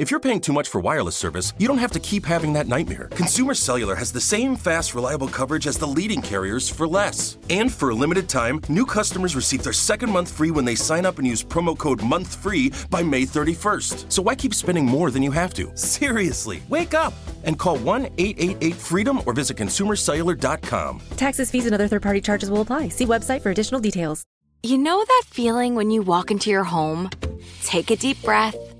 If you're paying too much for wireless service, you don't have to keep having that nightmare. Consumer Cellular has the same fast, reliable coverage as the leading carriers for less. And for a limited time, new customers receive their second month free when they sign up and use promo code MONTHFREE by May 31st. So why keep spending more than you have to? Seriously, wake up and call 1 888 freedom or visit consumercellular.com. Taxes, fees, and other third party charges will apply. See website for additional details. You know that feeling when you walk into your home, take a deep breath,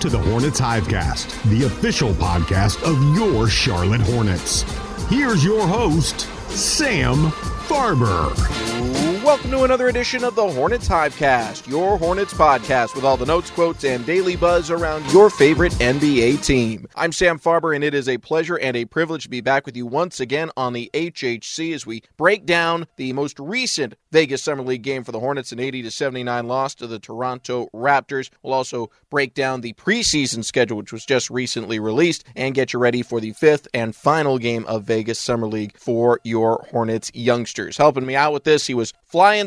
To the Hornets Hivecast, the official podcast of your Charlotte Hornets. Here's your host, Sam Farber. Welcome to another edition of the Hornets Hivecast, your Hornets podcast with all the notes, quotes, and daily buzz around your favorite NBA team. I'm Sam Farber, and it is a pleasure and a privilege to be back with you once again on the HHC as we break down the most recent Vegas Summer League game for the Hornets, an 80 to 79 loss to the Toronto Raptors. We'll also break down the preseason schedule, which was just recently released, and get you ready for the fifth and final game of Vegas Summer League for your Hornets youngsters. Helping me out with this, he was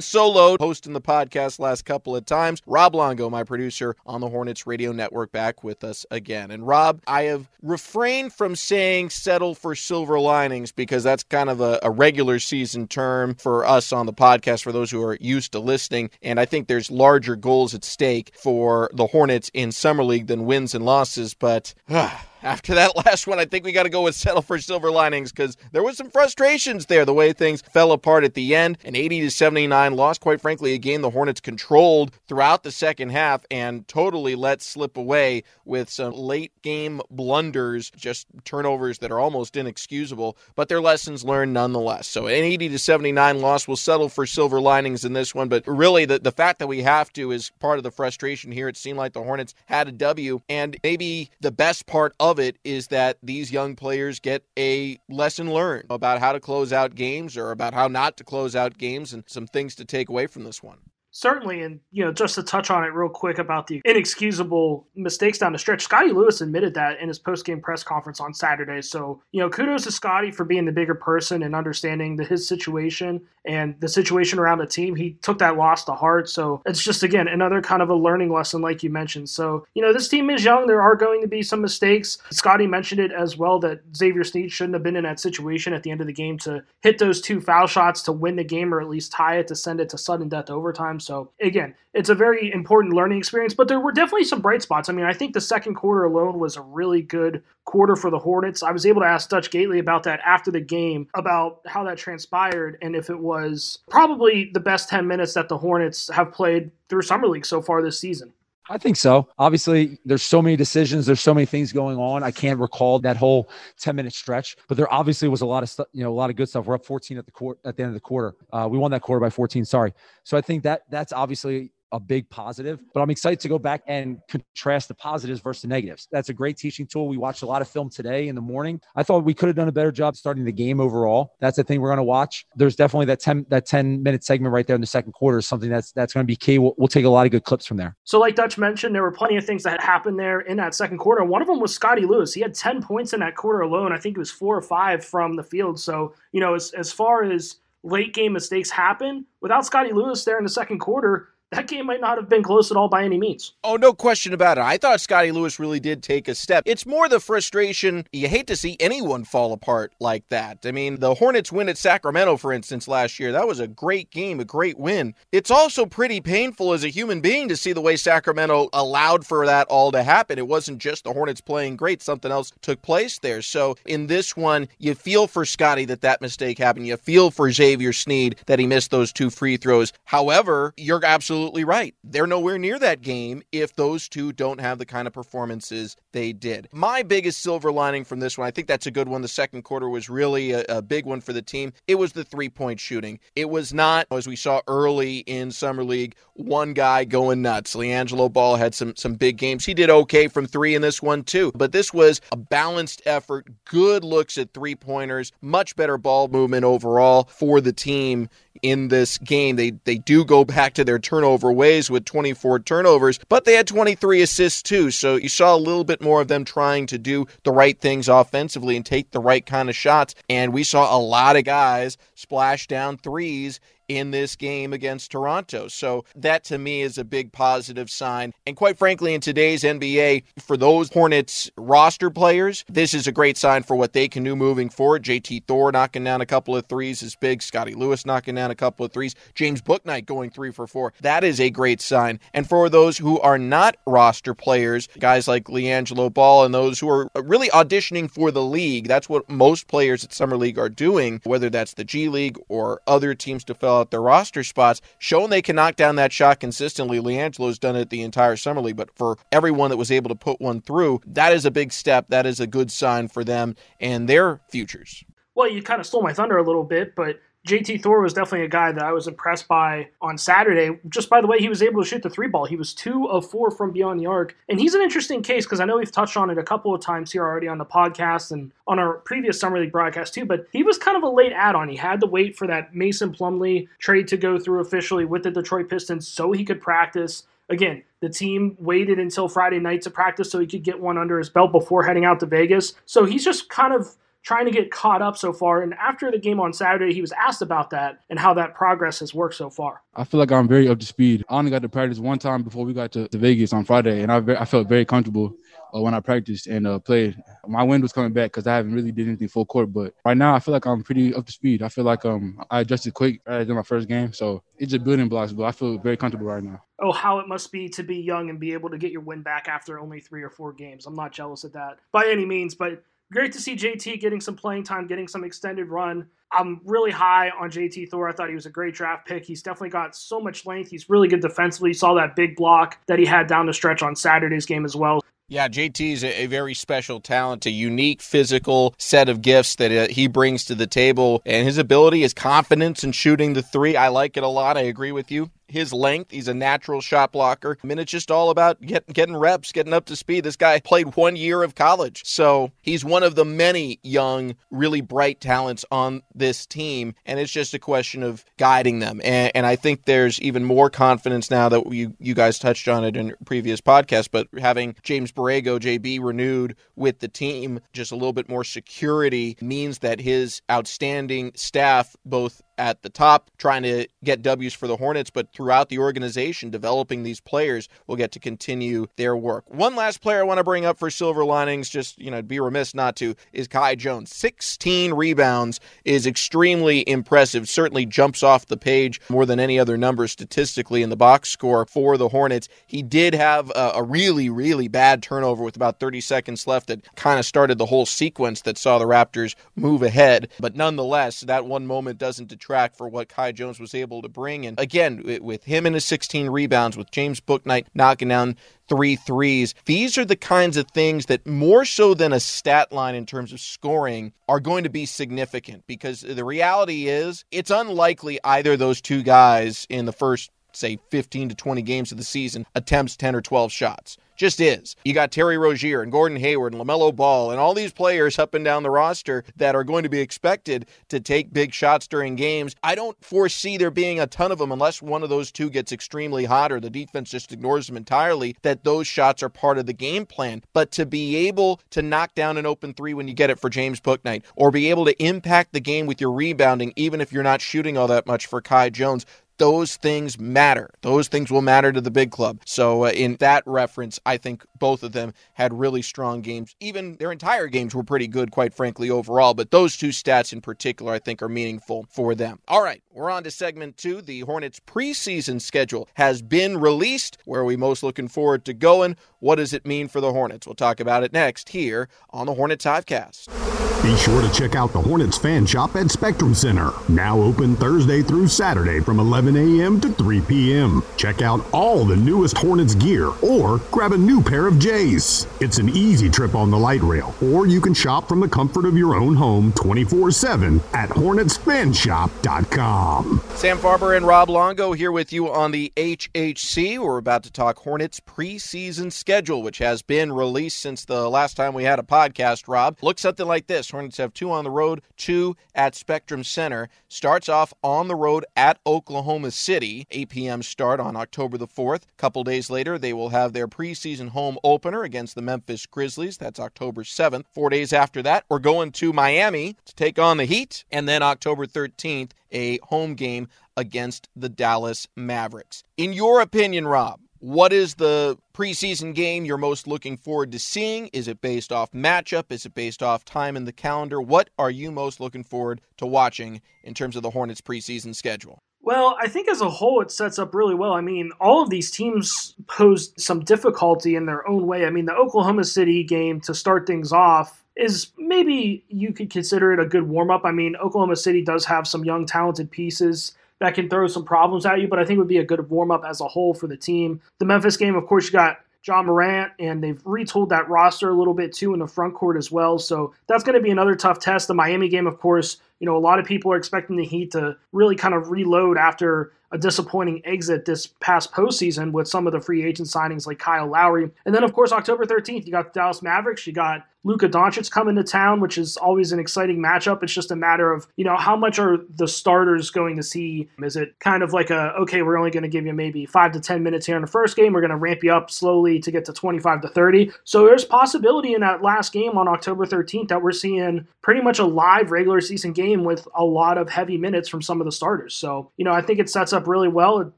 solo, hosting the podcast last couple of times. Rob Longo, my producer on the Hornets Radio Network, back with us again. And Rob, I have refrained from saying settle for silver linings because that's kind of a, a regular season term for us on the podcast, for those who are used to listening. And I think there's larger goals at stake for the Hornets in Summer League than wins and losses. But. Ah, after that last one, I think we got to go with settle for silver linings because there was some frustrations there. The way things fell apart at the end, an 80 to 79 loss. Quite frankly, a game the Hornets controlled throughout the second half and totally let slip away with some late game blunders, just turnovers that are almost inexcusable. But their lessons learned nonetheless. So an 80 to 79 loss will settle for silver linings in this one. But really, the the fact that we have to is part of the frustration here. It seemed like the Hornets had a W, and maybe the best part of it is that these young players get a lesson learned about how to close out games or about how not to close out games and some things to take away from this one. Certainly, and you know, just to touch on it real quick about the inexcusable mistakes down the stretch, Scottie Lewis admitted that in his post-game press conference on Saturday. So, you know, kudos to Scottie for being the bigger person and understanding the, his situation and the situation around the team. He took that loss to heart. So it's just again another kind of a learning lesson, like you mentioned. So, you know, this team is young. There are going to be some mistakes. Scottie mentioned it as well that Xavier Sneed shouldn't have been in that situation at the end of the game to hit those two foul shots to win the game or at least tie it to send it to sudden death overtime. So again, it's a very important learning experience, but there were definitely some bright spots. I mean, I think the second quarter alone was a really good quarter for the Hornets. I was able to ask Dutch Gaitley about that after the game, about how that transpired, and if it was probably the best 10 minutes that the Hornets have played through Summer League so far this season. I think so. Obviously, there's so many decisions. There's so many things going on. I can't recall that whole 10 minute stretch, but there obviously was a lot of stuff, you know, a lot of good stuff. We're up 14 at the court at the end of the quarter. Uh, we won that quarter by 14. Sorry. So I think that that's obviously a big positive. But I'm excited to go back and contrast the positives versus the negatives. That's a great teaching tool. We watched a lot of film today in the morning. I thought we could have done a better job starting the game overall. That's the thing we're going to watch. There's definitely that 10 that 10 minute segment right there in the second quarter is something that's that's going to be key. We'll, we'll take a lot of good clips from there. So, like Dutch mentioned, there were plenty of things that happened there in that second quarter. One of them was Scottie Lewis. He had 10 points in that quarter alone. I think it was four or five from the field. So, you know, as, as far as late game mistakes happen, without Scottie Lewis there in the second quarter, that game might not have been close at all by any means. Oh, no question about it. I thought Scottie Lewis really did take a step. It's more the frustration. You hate to see anyone fall apart like that. I mean, the Hornets win at Sacramento, for instance, last year. That was a great game, a great win. It's also pretty painful as a human being to see the way Sacramento allowed for that all to happen. It wasn't just the Hornets playing great, something else took place there. So in this one, you feel for Scottie that that mistake happened. You feel for Xavier Sneed that he missed those two free throws. However, you're absolutely right. They're nowhere near that game if those two don't have the kind of performances they did. My biggest silver lining from this one, I think that's a good one. The second quarter was really a, a big one for the team. It was the three point shooting. It was not, as we saw early in Summer League, one guy going nuts. LiAngelo Ball had some, some big games. He did okay from three in this one, too. But this was a balanced effort, good looks at three pointers, much better ball movement overall for the team in this game. They they do go back to their turnover ways with 24 turnovers, but they had 23 assists too. So you saw a little bit more of them trying to do the right things offensively and take the right kind of shots. And we saw a lot of guys splash down threes in this game against Toronto. So that to me is a big positive sign. And quite frankly, in today's NBA, for those Hornets roster players, this is a great sign for what they can do moving forward. JT Thor knocking down a couple of threes is big. Scottie Lewis knocking down a couple of threes. James Bouknight going three for four. That is a great sign. And for those who are not roster players, guys like LiAngelo Ball and those who are really auditioning for the league, that's what most players at Summer League are doing, whether that's the G League or other teams to fill Uh, out their roster spots, showing they can knock down that shot consistently. LiAngelo's done it the entire summer league, but for everyone that was able to put one through, that is a big step. That is a good sign for them and their futures. Well, you kind of stole my thunder a little bit, but JT Thor was definitely a guy that I was impressed by on Saturday, just by the way he was able to shoot the three ball. He was two of four from beyond the arc. And he's an interesting case because I know we've touched on it a couple of times here already on the podcast and on our previous Summer League broadcast too, but he was kind of a late add on. He had to wait for that Mason Plumlee trade to go through officially with the Detroit Pistons so he could practice. Again, the team waited until Friday night to practice so he could get one under his belt before heading out to Vegas. So he's just kind of trying to get caught up so far. And after the game on Saturday, he was asked about that and how that progress has worked so far. I feel like I'm very up to speed. I only got to practice one time before we got to, to Vegas on Friday, and I, I felt very comfortable uh, when I practiced and uh, played. My wind was coming back because I haven't really did anything full court, but right now I feel like I'm pretty up to speed. I feel like um I adjusted quick in my first game, so it's just building blocks. But I feel very comfortable right now. Oh, how it must be to be young and be able to get your win back after only three or four games. I'm not jealous of that by any means, but great to see JT getting some playing time, getting some extended run. I'm really high on JT Thor. I thought he was a great draft pick. He's definitely got so much length. He's really good defensively. You saw that big block that he had down the stretch on Saturday's game as well. Yeah, JT is a, very special talent, a unique physical set of gifts that uh, he brings to the table. And his ability, his confidence in shooting the three, I like it a lot. I agree with you his length. He's a natural shot blocker. I mean, it's just all about get, getting reps, getting up to speed. This guy played one year of college. So he's one of the many young, really bright talents on this team. And it's just a question of guiding them. And, and I think there's even more confidence now that you, you guys touched on it in previous podcasts, but having James Borrego, JB, renewed with the team, just a little bit more security means that his outstanding staff, both at the top trying to get W's for the Hornets, but throughout the organization, developing these players will get to continue their work. One last player I want to bring up for Silver Linings, just, you know, be remiss not to, is Kai Jones. 16 rebounds is extremely impressive. Certainly jumps off the page more than any other number statistically in the box score for the Hornets. He did have a, a really, really bad turnover with about 30 seconds left that kind of started the whole sequence that saw the Raptors move ahead. But nonetheless, that one moment doesn't track for what Kai Jones was able to bring. And again, with him and his 16 rebounds, with James Bouknight knocking down three threes. These are the kinds of things that, more so than a stat line in terms of scoring, are going to be significant because the reality is it's unlikely either of those two guys in the first, say, 15 to 20 games of the season attempts 10 or 12 shots. Just is. You got Terry Rozier and Gordon Hayward and LaMelo Ball and all these players up and down the roster that are going to be expected to take big shots during games. I don't foresee there being a ton of them unless one of those two gets extremely hot or the defense just ignores them entirely, that those shots are part of the game plan. But to be able to knock down an open three when you get it for James Bouknight or be able to impact the game with your rebounding, even if you're not shooting all that much for Kai Jones, those things matter. Those things will matter to the big club. So, uh, in that reference, I think both of them had really strong games. Even their entire games were pretty good, quite frankly, overall. But those two stats in particular, I think, are meaningful for them. All right, we're on to segment two. The Hornets preseason schedule has been released. Where are we most looking forward to going? What does it mean for the Hornets? We'll talk about it next here on the Hornets Hivecast. Be sure to check out the Hornets fan shop at Spectrum Center, now open Thursday through Saturday from 11 a.m. to 3 p.m. Check out all the newest Hornets gear or grab a new pair of J's. It's an easy trip on the light rail, or you can shop from the comfort of your own home 24 7 at HornetsFanshop.com. Sam Farber and Rob Longo here with you on the HHC. We're about to talk Hornets preseason schedule, which has been released since the last time we had a podcast, Rob. Looks something like this Hornets have two on the road, two at Spectrum Center. Starts off on the road at Oklahoma City, 8 p.m. start on October the 4th. A couple days later, they will have their preseason home opener against the Memphis Grizzlies. That's October 7th. Four days after that, we're going to Miami to take on the Heat. And then October 13th, a home game against the Dallas Mavericks. In your opinion, Rob, what is the preseason game you're most looking forward to seeing? Is it based off matchup? Is it based off time in the calendar? What are you most looking forward to watching in terms of the Hornets preseason schedule? Well, I think as a whole, it sets up really well. I mean, all of these teams posed some difficulty in their own way. I mean, the Oklahoma City game to start things off is maybe you could consider it a good warm up. I mean, Oklahoma City does have some young, talented pieces that can throw some problems at you, but I think it would be a good warm up as a whole for the team. The Memphis game, of course, you got Ja Morant, and they've retooled that roster a little bit too in the front court as well. So that's going to be another tough test. The Miami game, of course, you know, a lot of people are expecting the Heat to really kind of reload after a disappointing exit this past postseason with some of the free agent signings like Kyle Lowry. And then, of course, October 13th, you got the Dallas Mavericks. You got Luka Doncic coming to town, which is always an exciting matchup. It's just a matter of, you know, how much are the starters going to see? Is it kind of like a, okay, we're only going to give you maybe five to 10 minutes here in the first game. We're going to ramp you up slowly to get to 25 to 30. So there's possibility in that last game on October 13th that we're seeing pretty much a live regular season game with a lot of heavy minutes from some of the starters. So, you know, I think it sets up really well. It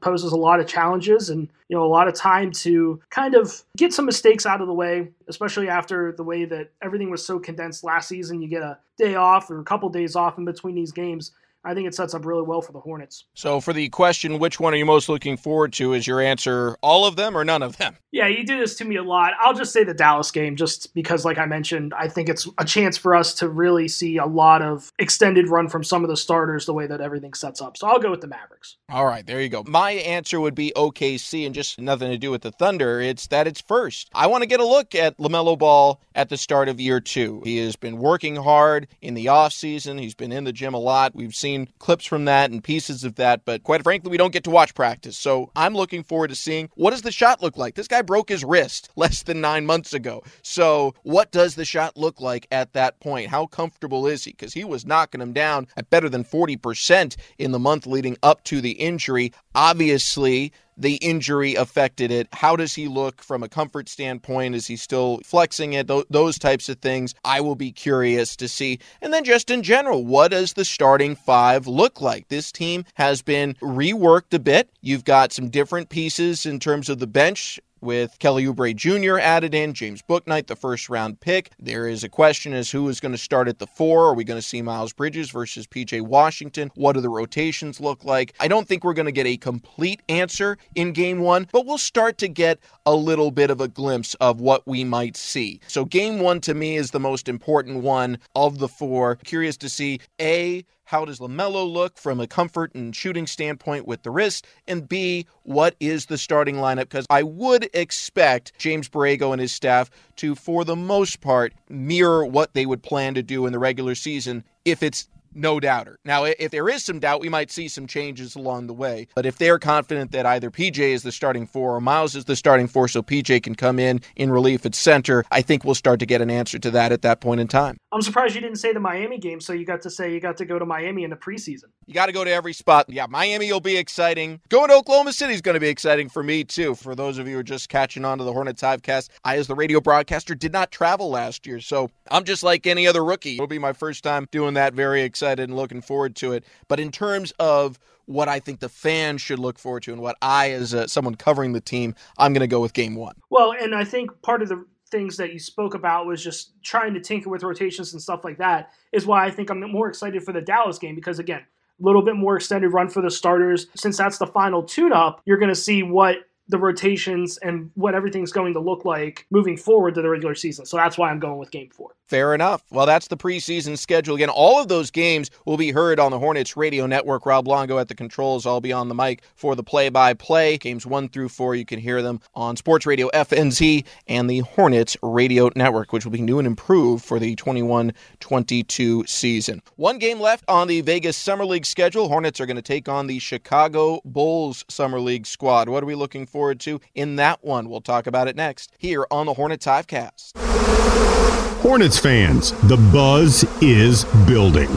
poses a lot of challenges and, you know, a lot of time to kind of get some mistakes out of the way, especially after the way that everything was so condensed last season. You get a day off or a couple days off in between these games. I think it sets up really well for the Hornets. So, for the question, which one are you most looking forward to? Is your answer all of them or none of them? Yeah, you do this to me a lot. I'll just say the Dallas game, just because, like I mentioned, I think it's a chance for us to really see a lot of extended run from some of the starters the way that everything sets up. So, I'll go with the Mavericks. All right, there you go. My answer would be OKC, and just nothing to do with the Thunder. It's that it's first. I want to get a look at LaMelo Ball at the start of year two. He has been working hard in the offseason, he's been in the gym a lot. We've seen clips from that and pieces of that, but quite frankly, we don't get to watch practice. So I'm looking forward to seeing what does the shot look like. This guy broke his wrist less than nine months ago. So what does the shot look like at that point? How comfortable is he? Because he was knocking him down at better than 40% in the month leading up to the injury. Obviously, the injury affected it. How does he look from a comfort standpoint? Is he still flexing it? Those types of things I will be curious to see. And then just in general, what does the starting five look like? This team has been reworked a bit. You've got some different pieces in terms of the bench with Kelly Oubre Jr. added in, James Bouknight, the first round pick. There is a question as who is going to start at the four. Are we going to see Miles Bridges versus PJ Washington? What do the rotations look like? I don't think we're going to get a complete answer in game one, but we'll start to get a little bit of a glimpse of what we might see. So, game one to me is the most important one of the four. Curious to see A, how does LaMelo look from a comfort and shooting standpoint with the wrist? And B, what is the starting lineup? Because I would expect James Borrego and his staff to, for the most part, mirror what they would plan to do in the regular season if it's no doubter. Now, if there is some doubt, we might see some changes along the way. But if they're confident that either PJ is the starting four or Miles is the starting four, so PJ can come in in relief at center, I think we'll start to get an answer to that at that point in time. I'm surprised you didn't say the Miami game, so you got to say you got to go to Miami in the preseason. You got to go to every spot. Yeah, Miami will be exciting. Going to Oklahoma City is going to be exciting for me, too. For those of you who are just catching on to the Hornets Hivecast, I, as the radio broadcaster, did not travel last year, so I'm just like any other rookie. It'll be my first time doing that. Very excited and looking forward to it. But in terms of what I think the fans should look forward to and what I, as uh, someone covering the team, I'm going to go with game one. Well, and I think part of the things that you spoke about was just trying to tinker with rotations and stuff like that is why I think I'm more excited for the Dallas game because again, a little bit more extended run for the starters. Since that's the final tune up, you're going to see what the rotations and what everything's going to look like moving forward to the regular season. So that's why I'm going with game four. Fair enough. Well, that's the preseason schedule. Again, all of those games will be heard on the Hornets radio network. Rob Longo at the controls. I'll be on the mic for the play by play. Games one through four, you can hear them on Sports Radio FNZ and the Hornets radio network, which will be new and improved for the 21 22 season. One game left on the Vegas Summer League schedule. Hornets are going to take on the Chicago Bulls Summer League squad. What are we looking forward to in that one? We'll talk about it next here on the Hornets Hivecast. Hornets fans, the buzz is building.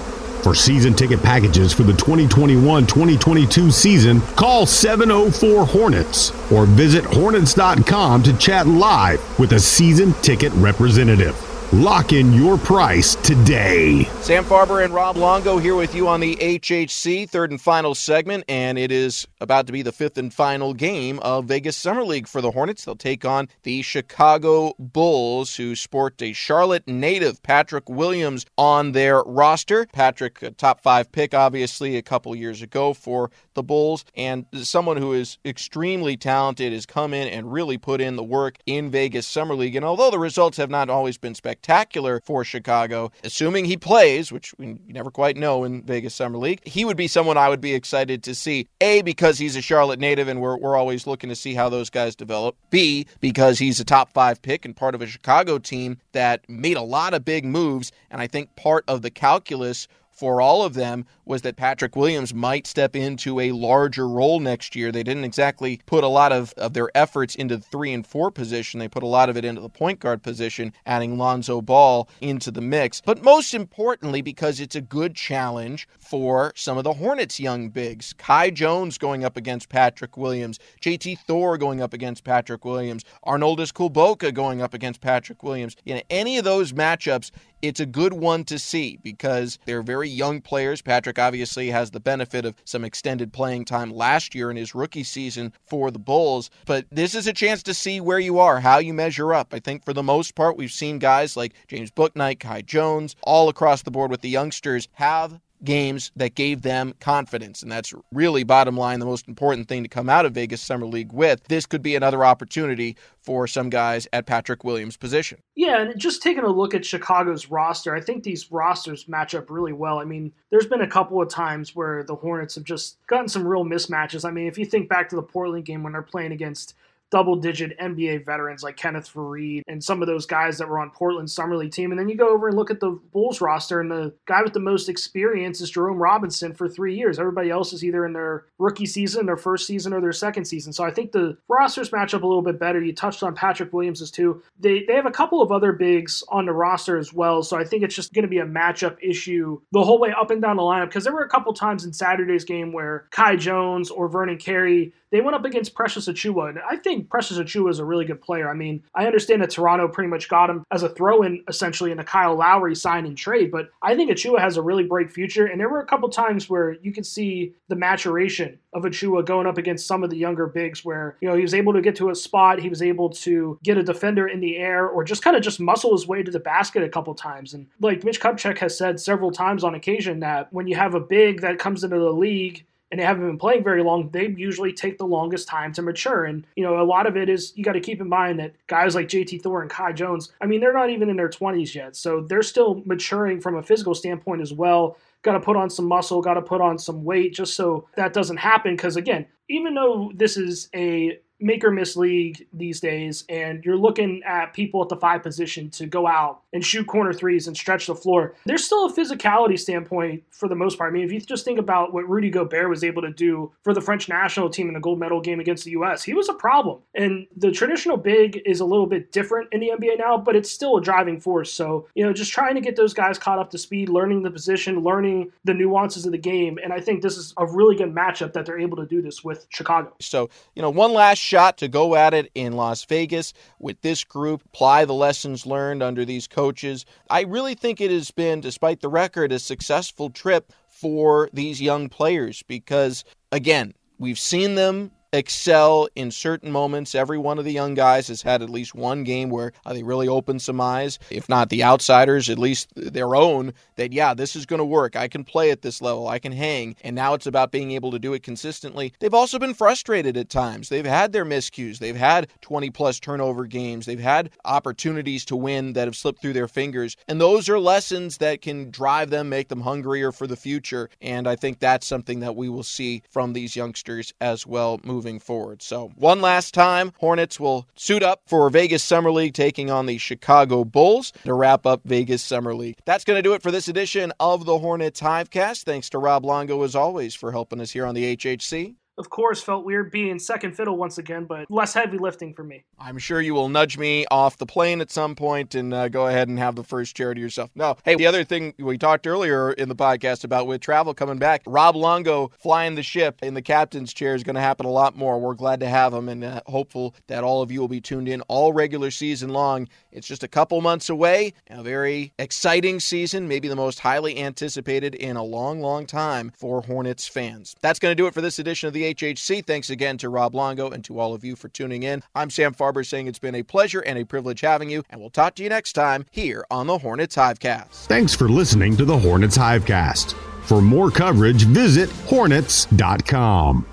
For season ticket packages for the 2021 2022 season, call 704 Hornets or visit Hornets.com to chat live with a season ticket representative. Lock in your price today. Sam Farber and Rob Longo here with you on the HHC third and final segment, and it is about to be the fifth and final game of Vegas Summer League for the Hornets. They'll take on the Chicago Bulls, who sport a Charlotte native, Patrick Williams, on their roster. Patrick, a top five pick, obviously, a couple years ago for the Bulls, and someone who is extremely talented, has come in and really put in the work in Vegas Summer League. And although the results have not always been spectacular, for Chicago. Assuming he plays, which we never quite know in Vegas Summer League, he would be someone I would be excited to see. A, because he's a Charlotte native and we're, we're always looking to see how those guys develop. B, because he's a top five pick and part of a Chicago team that made a lot of big moves. And I think part of the calculus for all of them was that Patrick Williams might step into a larger role next year. They didn't exactly put a lot of, of their efforts into the three and four position. They put a lot of it into the point guard position, adding Lonzo Ball into the mix. But most importantly, because it's a good challenge for some of the Hornets' young bigs. Kai Jones going up against Patrick Williams, JT Thor going up against Patrick Williams, Arnoldas Kulboka going up against Patrick Williams. In any of those matchups, it's a good one to see because they're very young players. Patrick obviously has the benefit of some extended playing time last year in his rookie season for the Bulls, but this is a chance to see where you are, how you measure up. I think for the most part, we've seen guys like James Bouknight, Kai Jones, all across the board with the youngsters have games that gave them confidence. And that's really, bottom line, the most important thing to come out of Vegas Summer League with. This could be another opportunity for some guys at Patrick Williams' position. Yeah, and just taking a look at Chicago's roster, I think these rosters match up really well. I mean, there's been a couple of times where the Hornets have just gotten some real mismatches. I mean, if you think back to the Portland game when they're playing against double digit NBA veterans like Kenneth Faried and some of those guys that were on Portland's Summer League team. And then you go over and look at the Bulls roster, and the guy with the most experience is Jerome Robinson for three years. Everybody else is either in their rookie season, their first season, or their second season. So I think the rosters match up a little bit better. You touched on Patrick Williams too. They, they have a couple of other bigs on the roster as well. So I think it's just going to be a matchup issue the whole way up and down the lineup because there were a couple times in Saturday's game where Kai Jones or Vernon Carey they went up against Precious Achiuwa, and I think Precious Achiuwa is a really good player. I mean, I understand that Toronto pretty much got him as a throw-in essentially in a Kyle Lowry sign and trade, but I think Achiuwa has a really bright future. And there were a couple times where you could see the maturation of Achiuwa going up against some of the younger bigs, where you know he was able to get to a spot, he was able to get a defender in the air, or just kind of just muscle his way to the basket a couple times. And like Mitch Kupchak has said several times on occasion that when you have a big that comes into the league and they haven't been playing very long, they usually take the longest time to mature. And, you know, a lot of it is you got to keep in mind that guys like JT Thor and Kai Jones, I mean, they're not even in their 20s yet. So they're still maturing from a physical standpoint as well. Got to put on some muscle, got to put on some weight just so that doesn't happen. Because, again, even though this is a make or miss league these days, and you're looking at people at the five position to go out and shoot corner threes and stretch the floor. There's still a physicality standpoint for the most part. I mean, if you just think about what Rudy Gobert was able to do for the French national team in the gold medal game against the U.S., he was a problem. And the traditional big is a little bit different in the NBA now, but it's still a driving force. So, you know, just trying to get those guys caught up to speed, learning the position, learning the nuances of the game. And I think this is a really good matchup that they're able to do this with Chicago. So, you know, one last shot to go at it in Las Vegas with this group, apply the lessons learned under these coaches. I really think it has been, despite the record, a successful trip for these young players because, again, we've seen them excel in certain moments. Every one of the young guys has had at least one game where uh, they really opened some eyes, if not the outsiders, at least their own, that, yeah, this is going to work. I can play at this level. I can hang. And now it's about being able to do it consistently. They've also been frustrated at times. They've had their miscues. They've had 20 plus turnover games. They've had opportunities to win that have slipped through their fingers. And those are lessons that can drive them, make them hungrier for the future. And I think that's something that we will see from these youngsters as well moving moving forward. So, one last time, Hornets will suit up for Vegas Summer League taking on the Chicago Bulls to wrap up Vegas Summer League. That's going to do it for this edition of the Hornets Hivecast. Thanks to Rob Longo, as always, for helping us here on the HHC of course, felt weird being second fiddle once again, but less heavy lifting for me. I'm sure you will nudge me off the plane at some point and uh, go ahead and have the first chair to yourself. No, hey, the other thing we talked earlier in the podcast about with travel coming back, Rob Longo flying the ship in the captain's chair is going to happen a lot more. We're glad to have him and uh, hopeful that all of you will be tuned in all regular season long. It's just a couple months away, a very exciting season, maybe the most highly anticipated in a long, long time for Hornets fans. That's going to do it for this edition of the HHC. Thanks again to Rob Longo and to all of you for tuning in. I'm Sam Farber saying it's been a pleasure and a privilege having you, and we'll talk to you next time here on the Hornets Hivecast. Thanks for listening to the Hornets Hivecast. For more coverage, visit hornets.com.